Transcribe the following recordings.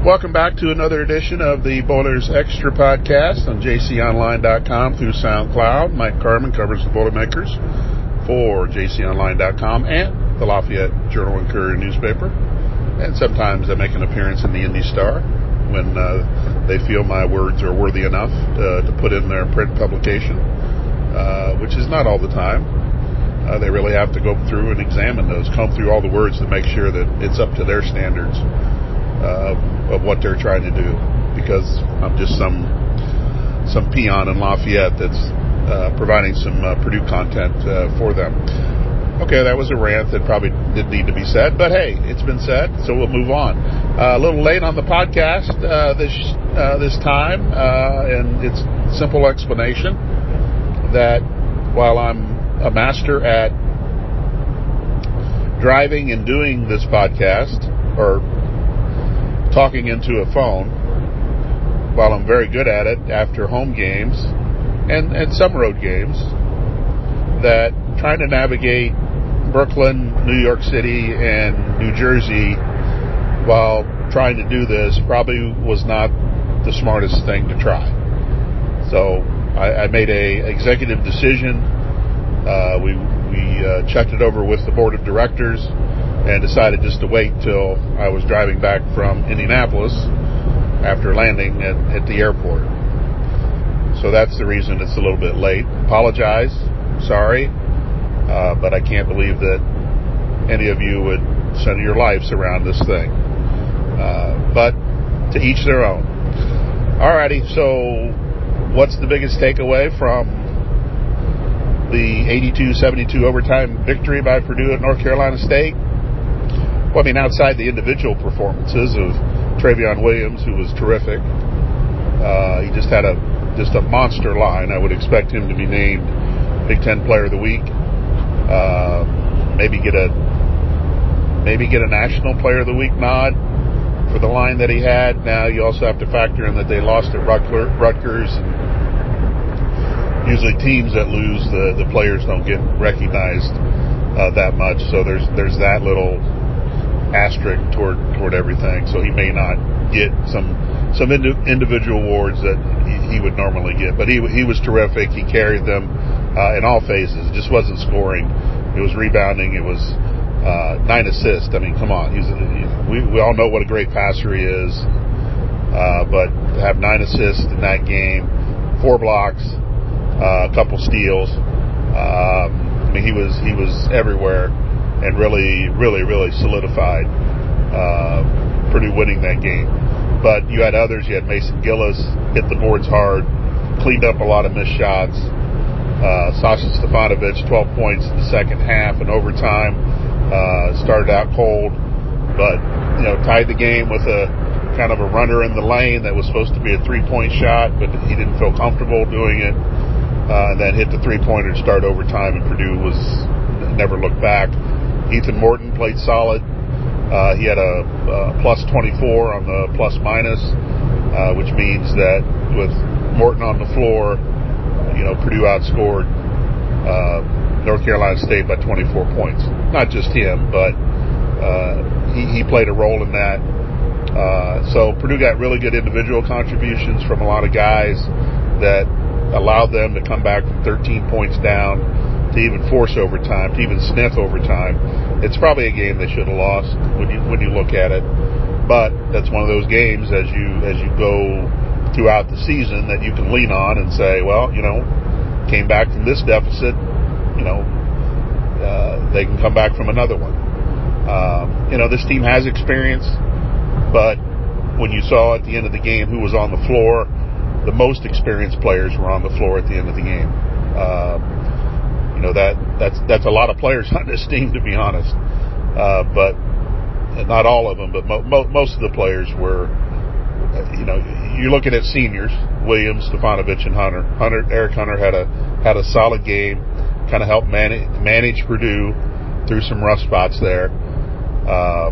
Welcome back to another edition of the Boilers Extra podcast on jconline.com through SoundCloud. Mike Carmin covers the Boilermakers for jconline.com and the Lafayette Journal and Courier newspaper. And sometimes I make an appearance in the Indy Star when uh, they feel my words are worthy enough to, to put in their print publication, uh, which is not all the time. Uh, they really have to go through and examine those, comb through all the words to make sure that it's up to their standards uh, of what they're trying to do because I'm just some some peon in Lafayette that's uh, providing some uh, Purdue content uh, for them. Okay, that was a rant that probably didn't need to be said, but hey, it's been said, so we'll move on. Uh, a little late on the podcast uh, this this time, and it's simple explanation that while I'm a master at driving and doing this podcast, or talking into a phone while I'm very good at it after home games and, and some road games that trying to navigate Brooklyn, New York City, and New Jersey while trying to do this probably was not the smartest thing to try. So I, I made a executive decision. Uh, we we uh, checked it over with the board of directors and decided just to wait till I was driving back from Indianapolis after landing at, at the airport. So that's the reason it's a little bit late. Apologize. Sorry. Uh, but I can't believe that any of you would center your lives around this thing. Uh, but to each their own. Alrighty, so what's the biggest takeaway from the 82-72 overtime victory by Purdue at North Carolina State? Well, I mean, outside the individual performances of Trevion Williams, who was terrific, uh, he just had a just a monster line. I would expect him to be named Big Ten Player of the Week. Uh, maybe get a maybe get a National Player of the Week nod for the line that he had. Now you also have to factor in that they lost at Rutgers, and usually teams that lose, the the players don't get recognized uh, that much. So there's there's that little asterisk toward toward everything. So he may not get some some indi- individual awards that he, he, would normally get. But he he was terrific. He carried them uh, in all phases. It just wasn't scoring. It was rebounding. It was uh, nine assists. I mean, come on. He's we we all know what a great passer he is. Uh, but have nine assists in that game, four blocks, uh, a couple steals. Um, I mean, he was he was everywhere and really, really, really solidified uh, Purdue winning that game. But you had others. You had Mason Gillis hit the boards hard, cleaned up a lot of missed shots. Uh, Sasha Stefanovic, 12 points in the second half and overtime. Uh, started out cold, but you know tied the game with a kind of a runner in the lane that was supposed to be a three-point shot, but he didn't feel comfortable doing it. Uh, and then hit the three-pointer to start overtime, and Purdue was never looked back. Ethan Morton played solid. Uh, he had a, a plus 24 on the plus minus, uh, which means that with Morton on the floor, you know, Purdue outscored uh, North Carolina State by 24 points. Not just him, but uh, he, he played a role in that. Uh, so Purdue got really good individual contributions from a lot of guys that allowed them to come back from 13 points down to even force overtime, to even sniff overtime. It's probably a game they should have lost when you when you look at it. But that's one of those games as you as you go throughout the season that you can lean on and say, well, you know, came back from this deficit, you know, uh, they can come back from another one. Um, you know, this team has experience, but when you saw at the end of the game who was on the floor, the most experienced players were on the floor at the end of the game. Uh, you know that that's that's a lot of players on this team, to be honest. Uh, but not all of them, but mo- mo- most of the players were. Uh, you know, you're looking at seniors: Williams, Stefanovic, and Hunter. Hunter, Eric Hunter had a had a solid game, kind of helped manage manage Purdue through some rough spots there. Uh,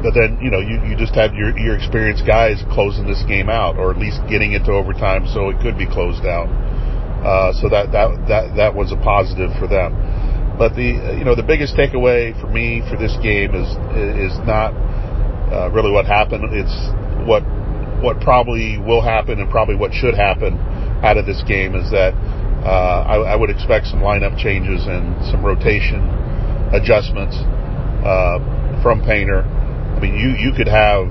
but then you know you, you just have your your experienced guys closing this game out, or at least getting it to overtime so it could be closed out. Uh, so that, that that that was a positive for them. But the you know the biggest takeaway for me for this game is is not uh, really what happened. It's what what probably will happen and probably what should happen out of this game is that uh, I, I, would expect some lineup changes and some rotation adjustments uh, from Painter. I mean, you you could have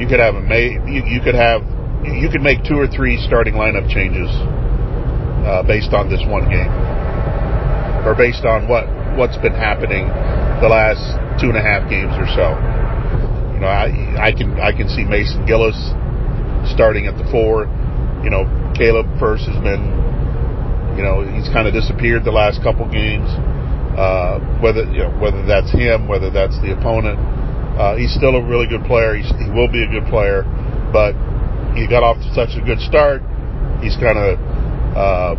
you could have a you, you could have you could make two or three starting lineup changes uh, based on this one game, or based on what what's been happening the last two and a half games or so. You know, I I can I can see Mason Gillis starting at the four. You know, Caleb Furst has been, you know, he's kind of disappeared the last couple games. Uh, whether you know whether that's him, whether that's the opponent, uh, he's still a really good player. He's, he will be a good player, but he got off to such a good start. He's kind of, uh,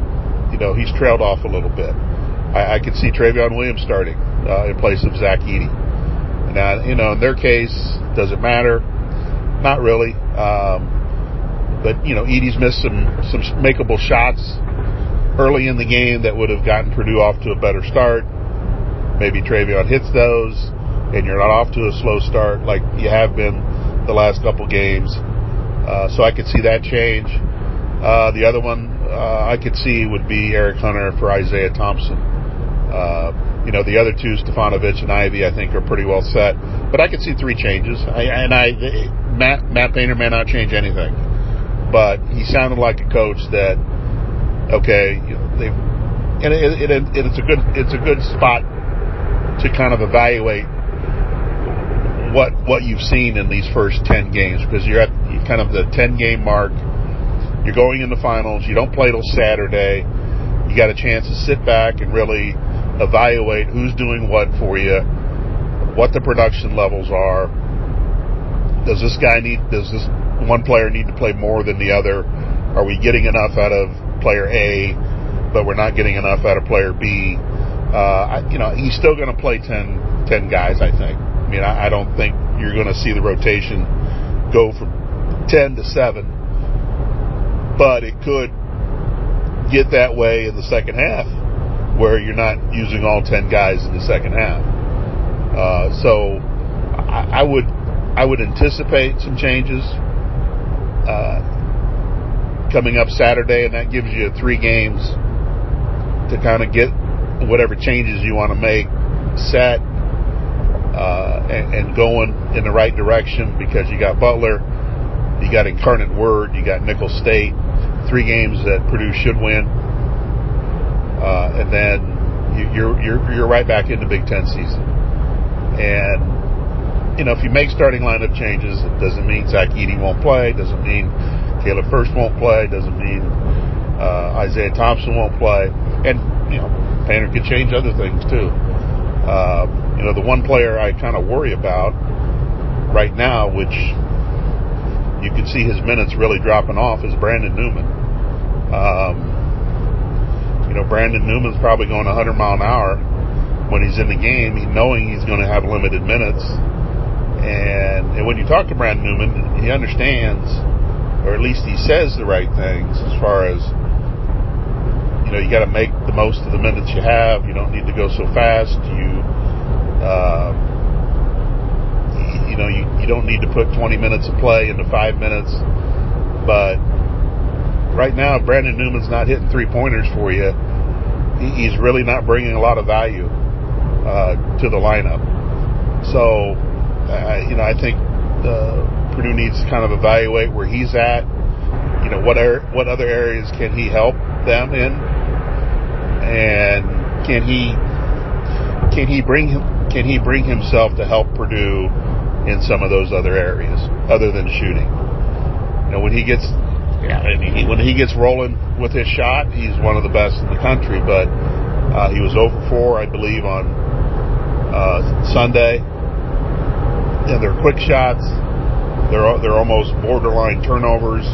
you know, he's trailed off a little bit. I, I could see Trevion Williams starting uh, in place of Zach Edey. Now, you know, in their case, does it matter? Not really. Um, but you know, Edey's missed some some makeable shots early in the game that would have gotten Purdue off to a better start. Maybe Trevion hits those, and you're not off to a slow start like you have been the last couple games. Uh, so I could see that change. Uh, the other one uh, I could see would be Eric Hunter for Isaiah Thompson. You know, the other two, Stefanovic and Ivey, I think are pretty well set. But I could see three changes. I, and I, Matt, Matt Painter may not change anything, but he sounded like a coach that, okay, they, and it, it, it, it's a good, it's a good spot to kind of evaluate what what you've seen in these first 10 games because you're at kind of the 10 game mark. You're going in the finals. You don't play till Saturday. You got a chance to sit back and really evaluate who's doing what for you, what the production levels are. Does this guy need, does this one player need to play more than the other? Are we getting enough out of player A, but we're not getting enough out of player B? Uh, I, you know, he's still going to play 10, 10 guys, I think. I mean, I, I don't think you're going to see the rotation go from 10 to 7, but it could get that way in the second half where you're not using all 10 guys in the second half. Uh, so I, I, would I would anticipate some changes uh, coming up Saturday, and that gives you three games to kind of get whatever changes you want to make set uh, and, and, going in the right direction because you got Butler, you got Incarnate Word, you got Nicholls State, three games that Purdue should win, uh, and then you, you're you're you're right back in the Big Ten season. And you know, if you make starting lineup changes, it doesn't mean Zach Edey won't play. Doesn't mean Caleb Furst won't play. Doesn't mean uh, Isaiah Thompson won't play. And you know, Painter could change other things too. Uh, you know, the one player I kind of worry about right now, which you can see his minutes really dropping off, is Brandon Newman. Um, you know, Brandon Newman's probably going 100 mile an hour when he's in the game, knowing he's going to have limited minutes. And, and when you talk to Brandon Newman, he understands, or at least he says the right things as far as you know, you got to make the most of the minutes you have. You don't need to go so fast. You, uh, you, know, you, you don't need to put 20 minutes of play into five minutes. But right now, Brandon Newman's not hitting three pointers for you. He, he's really not bringing a lot of value uh, to the lineup. So, uh, you know, I think uh, Purdue needs to kind of evaluate where he's at. You know, what are, what other areas can he help them in? and can he can he bring him can he bring himself to help Purdue in some of those other areas other than shooting? You know, when he gets yeah, mean, he, when he gets rolling with his shot, he's one of the best in the country. But uh, he was over four, I believe, on uh, Sunday. And they're quick shots. They're they're almost borderline turnovers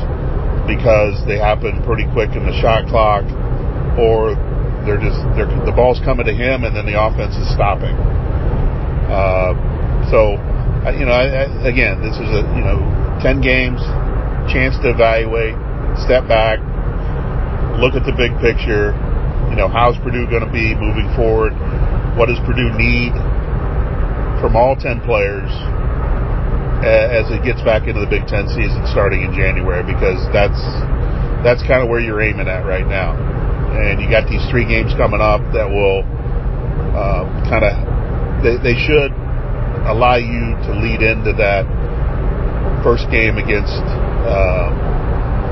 because they happen pretty quick in the shot clock, or they're just they're, the ball's coming to him, and then the offense is stopping. Uh, so, you know, I, I, again, this is a you know ten games, chance to evaluate, step back, look at the big picture. You know, how's Purdue going to be moving forward? What does Purdue need from all 10 players as it gets back into the Big Ten season starting in January because that's that's kind of where you're aiming at right now. And you got these three games coming up that will uh, kind of they, they should allow you to lead into that first game against uh,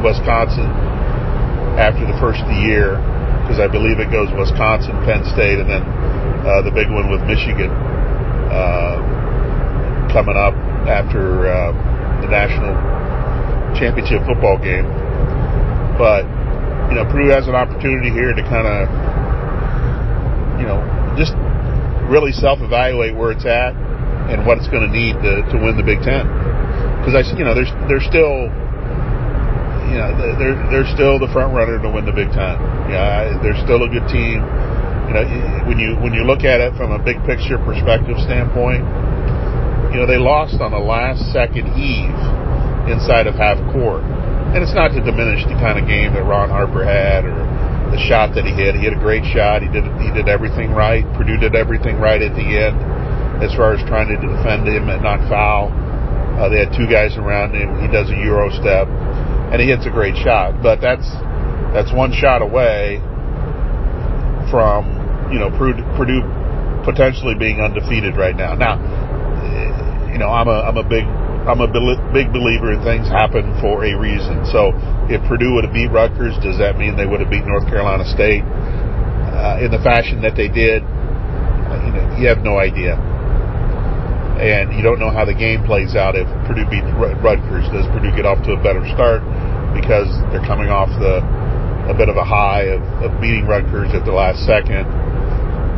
Wisconsin after the first of the year because I believe it goes Wisconsin, Penn State, and then uh, the big one with Michigan uh, coming up after uh, the national championship football game. But you know, Purdue has an opportunity here to kind of you know just really self-evaluate where it's at and what it's going to need to, to win the Big Ten. Because I, you know, there's there's still, you know, they're they're still the front runner to win the Big Ten. Yeah, they're still a good team. You know, when you when you look at it from a big picture perspective standpoint, you know, they lost on the last second eve inside of half court. And it's not to diminish the kind of game that Ron Harper had or the shot that he hit. He hit a great shot. He did he did everything right. Purdue did everything right at the end as far as trying to defend him and not foul. Uh, they had two guys around him. He does a euro step, and he hits a great shot. But that's that's one shot away from you know Purdue, potentially being undefeated right now. Now, you know I'm a I'm a big I'm a big believer in things happen for a reason. So if Purdue would have beat Rutgers, does that mean they would have beat North Carolina State uh, in the fashion that they did? Uh, you know, you have no idea, and you don't know how the game plays out if Purdue beats Rutgers. Does Purdue get off to a better start because they're coming off the a bit of a high of, of beating Rutgers at the last second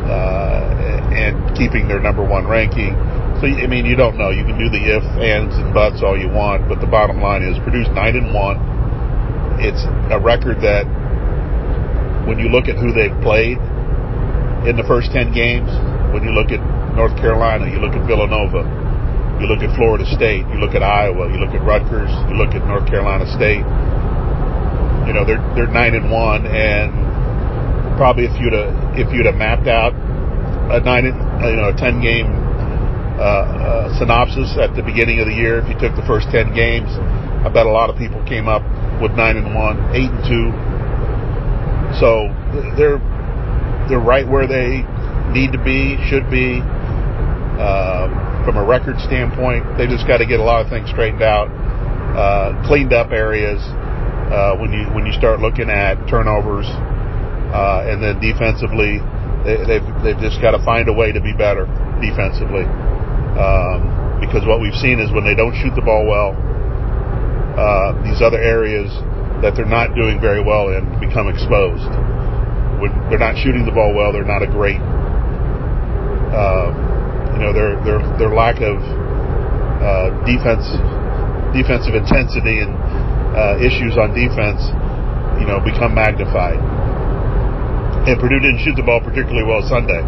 uh, and keeping their number one ranking? So I mean, you don't know. You can do the if, ands, and buts all you want, but the bottom line is Purdue's nine and one. It's a record that, when you look at who they've played in the first ten games, when you look at North Carolina, you look at Villanova, you look at Florida State, you look at Iowa, you look at Rutgers, you look at North Carolina State. You know they're they're nine and one, and probably if you'd have, if you'd have mapped out a nine you know a ten game uh, uh, synopsis at the beginning of the year. If you took the first ten games, I bet a lot of people came up with nine and one, eight and two. So they're they're right where they need to be, should be. Uh, from a record standpoint, they just got to get a lot of things straightened out, uh, cleaned up areas. Uh, when you when you start looking at turnovers, uh, and then defensively, they, they've they've just got to find a way to be better defensively. Um, because what we've seen is when they don't shoot the ball well, uh, these other areas that they're not doing very well in become exposed. When they're not shooting the ball well, they're not a great, uh, you know, their their their lack of uh, defense, defensive intensity and uh, issues on defense, you know, become magnified. And Purdue didn't shoot the ball particularly well Sunday.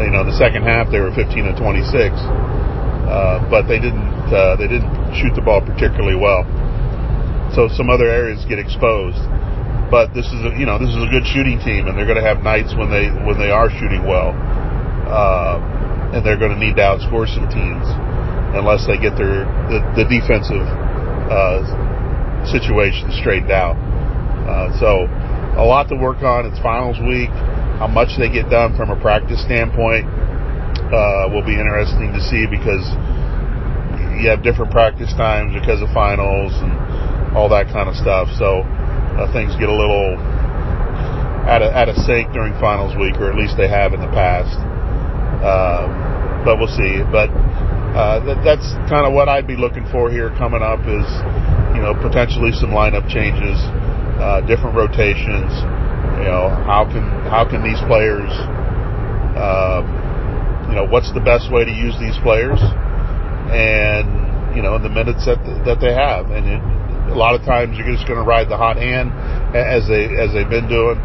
You know, in the second half they were 15 to 26. Uh, but they didn't uh, they didn't shoot the ball particularly well. So some other areas get exposed. But this is a, you know this is a good shooting team, and they're going to have nights when they when they are shooting well, uh, and they're going to need to outscore some teams unless they get their the, the defensive uh, situation straightened out. Uh, so a lot to work on. It's finals week. How much they get done from a practice standpoint uh, will be interesting to see because you have different practice times because of finals and all that kind of stuff. So uh, things get a little out of, out of sync during finals week, or at least they have in the past. Um, but we'll see. But uh, that, that's kind of what I'd be looking for here coming up is, you know, potentially some lineup changes, uh, different rotations. You know, how can how can these players um, you know, what's the best way to use these players, and you know, in the minutes that that they have, and it, a lot of times you're just going to ride the hot hand as they as they've been doing,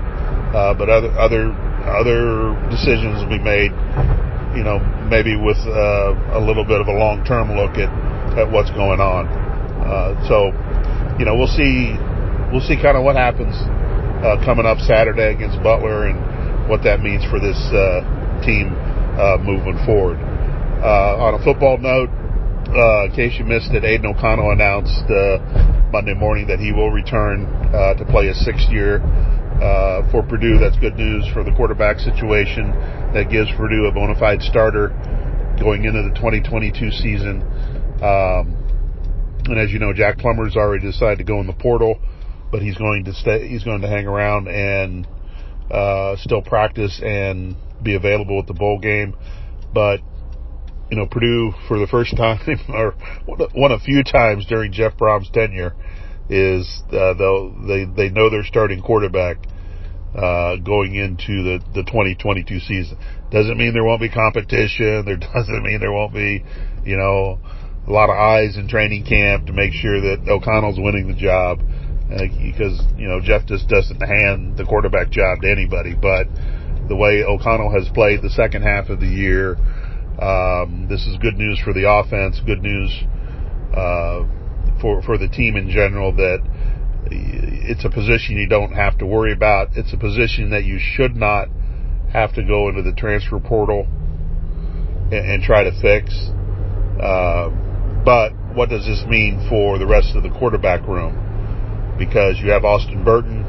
uh, but other other other decisions will be made, you know, maybe with uh, a little bit of a long term look at at what's going on. Uh, so, you know, we'll see we'll see kind of what happens uh, coming up Saturday against Butler and what that means for this uh, team uh, moving forward. Uh, on a football note, uh, in case you missed it, Aidan O'Connell announced uh, Monday morning that he will return uh, to play a sixth year uh, for Purdue. That's good news for the quarterback situation. That gives Purdue a bona fide starter going into the 2022 season. Um, and as you know, Jack Plummer's already decided to go in the portal, but he's going to stay. He's going to hang around and uh, still practice and be available at the bowl game. But you know, Purdue for the first time or one of few times during Jeff Brohm's tenure is uh, they they know their starting quarterback uh, going into the the 2022 season. Doesn't mean there won't be competition. There doesn't mean there won't be, you know, a lot of eyes in training camp to make sure that O'Connell's winning the job. Uh, because you know Jeff just doesn't hand the quarterback job to anybody. But the way O'Connell has played the second half of the year, um, this is good news for the offense. Good news uh, for for the team in general that it's a position you don't have to worry about. It's a position that you should not have to go into the transfer portal and, and try to fix. Uh, but what does this mean for the rest of the quarterback room? Because you have Austin Burton,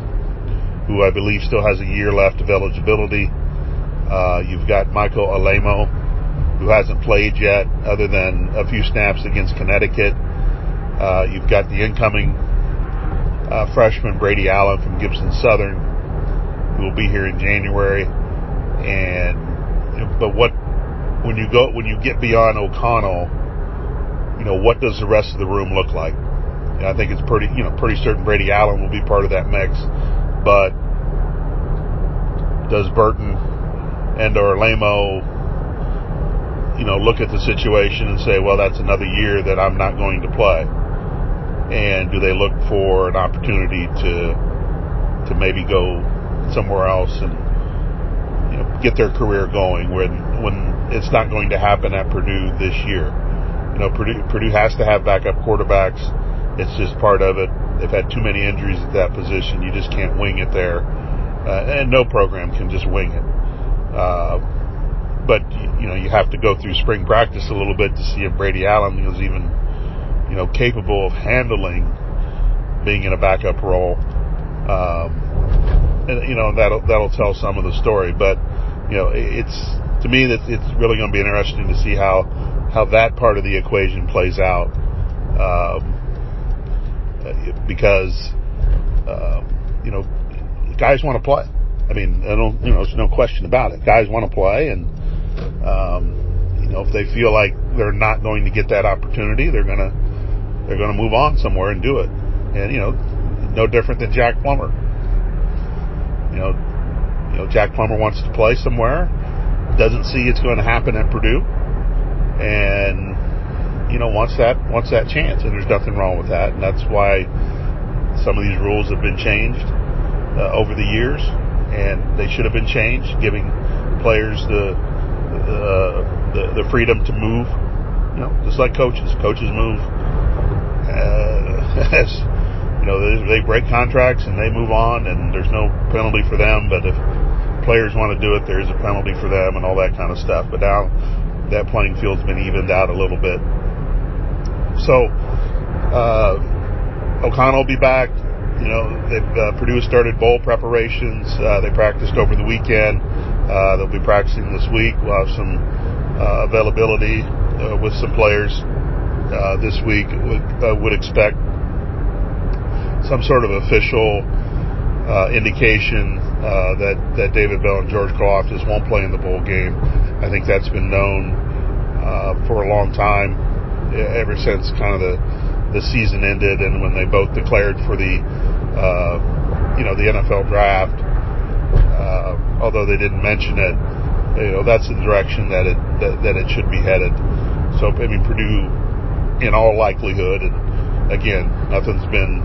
who I believe still has a year left of eligibility. Uh, you've got Michael Alaimo, who hasn't played yet, other than a few snaps against Connecticut. Uh, you've got the incoming uh, freshman Brady Allen from Gibson Southern, who will be here in January. And but what when you go when you get beyond O'Connell, you know what does the rest of the room look like? I think it's pretty you know pretty certain Brady Allen will be part of that mix, but does Burton and or Lamo you know, look at the situation and say, well, that's another year that I'm not going to play? And do they look for an opportunity to to maybe go somewhere else and you know get their career going when when it's not going to happen at Purdue this year? You know, Purdue Purdue has to have backup quarterbacks. It's just part of it. They've had too many injuries at that position. You just can't wing it there, uh, and no program can just wing it. Uh, but you know you have to go through spring practice a little bit to see if Brady Allen is even you know capable of handling being in a backup role. Um, and you know that'll that'll tell some of the story. But you know it's to me that it's really going to be interesting to see how how that part of the equation plays out um, because uh, you know guys want to play. I mean, I don't, you know, there's no question about it. Guys want to play, and um, you know, if they feel like they're not going to get that opportunity, they're gonna they're gonna move on somewhere and do it. And you know, no different than Jack Plummer. You know, you know, Jack Plummer wants to play somewhere, doesn't see it's going to happen at Purdue, and you know wants that wants that chance. And there's nothing wrong with that. And that's why some of these rules have been changed uh, over the years, and they should have been changed, giving players the uh, the, the freedom to move. You know, just like coaches. Coaches move you know they, they break contracts and they move on, and there's no penalty for them. But if players want to do it, there is a penalty for them and all that kind of stuff. But now that playing field's been evened out a little bit. So uh, O'Connell will be back. You know, uh, Purdue started bowl preparations. Uh, they practiced over the weekend. Uh, they'll be practicing this week. We'll have some uh, availability uh, with some players uh, this week. Would, uh, would expect some sort of official uh, indication that that David Bell and George Karlaftis won't play in the bowl game. I think that's been known for a long time, ever since kind of the the season ended and when they both declared for the you know the NFL draft uh, although they didn't mention it, you know, that's the direction that it that, that it should be headed. So, I mean, Purdue, in all likelihood, and again, nothing's been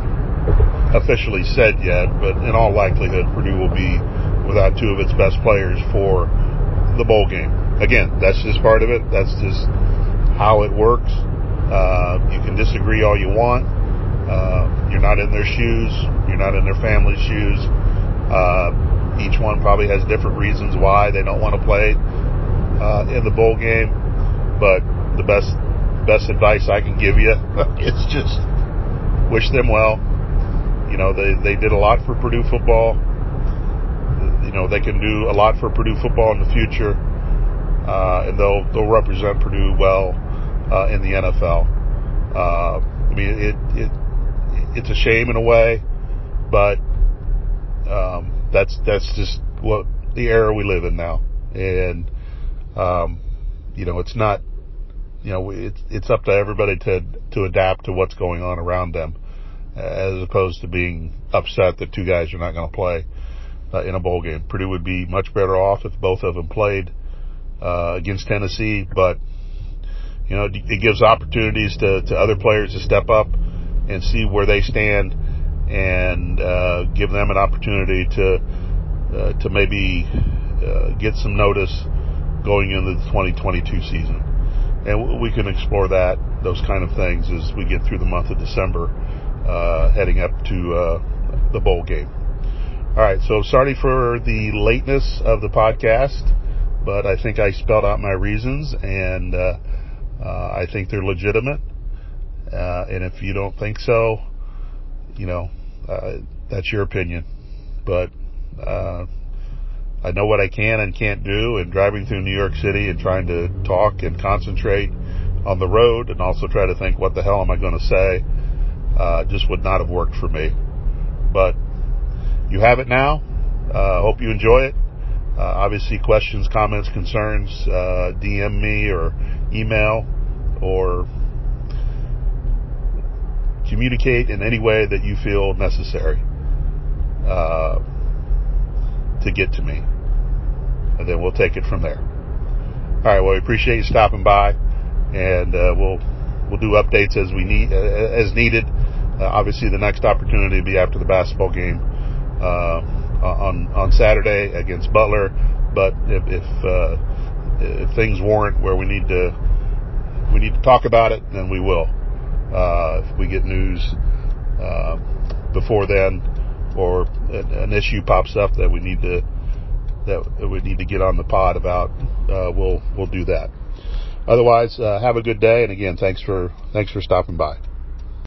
officially said yet, but in all likelihood, Purdue will be without two of its best players for the bowl game. Again, that's just part of it. That's just how it works. Uh, you can disagree all you want. Uh, you're not in their shoes. You're not in their family's shoes. Uh, each one probably has different reasons why they don't want to play uh, in the bowl game. But the best best advice I can give you is just wish them well. You know, they they did a lot for Purdue football. You know, they can do a lot for Purdue football in the future, uh, and they'll they'll represent Purdue well uh, in the NFL. Uh, I mean, it it it's a shame in a way, but um, that's that's just what the era we live in now, and um, you know, it's not you know, it's it's up to everybody to to adapt to what's going on around them, as opposed to being upset that two guys are not going to play uh, in a bowl game. Purdue would be much better off if both of them played uh, against Tennessee, but you know, it gives opportunities to to other players to step up and see where they stand, and uh, give them an opportunity to uh, to maybe uh, get some notice going into the 2022 season and we can explore that those kind of things as we get through the month of December, uh, heading up to uh, the bowl game. All right, so sorry for the lateness of the podcast, but I think I spelled out my reasons, and uh, uh I think they're legitimate. Uh, and if you don't think so, you know, uh, that's your opinion. But I know what I can and can't do, and driving through New York City and trying to talk and concentrate on the road and also try to think, what the hell am I going to say, uh, just would not have worked for me. But you have it now. Uh, hope you enjoy it. Uh, obviously, questions, comments, concerns, uh, DM me or email or communicate in any way that you feel necessary. Uh, to get to me. And then we'll take it from there. All right. Well, we appreciate you stopping by, and uh, we'll we'll do updates as we need uh, as needed. Uh, obviously, the next opportunity will be after the basketball game uh, on on Saturday against Butler. But if if, uh, if things warrant where we need to we need to talk about it, then we will. Uh, if we get news before then, or an issue pops up that we need to that we need to get on the pod about, uh, we'll we'll do that. Otherwise, uh, have a good day, and again, thanks for thanks for stopping by.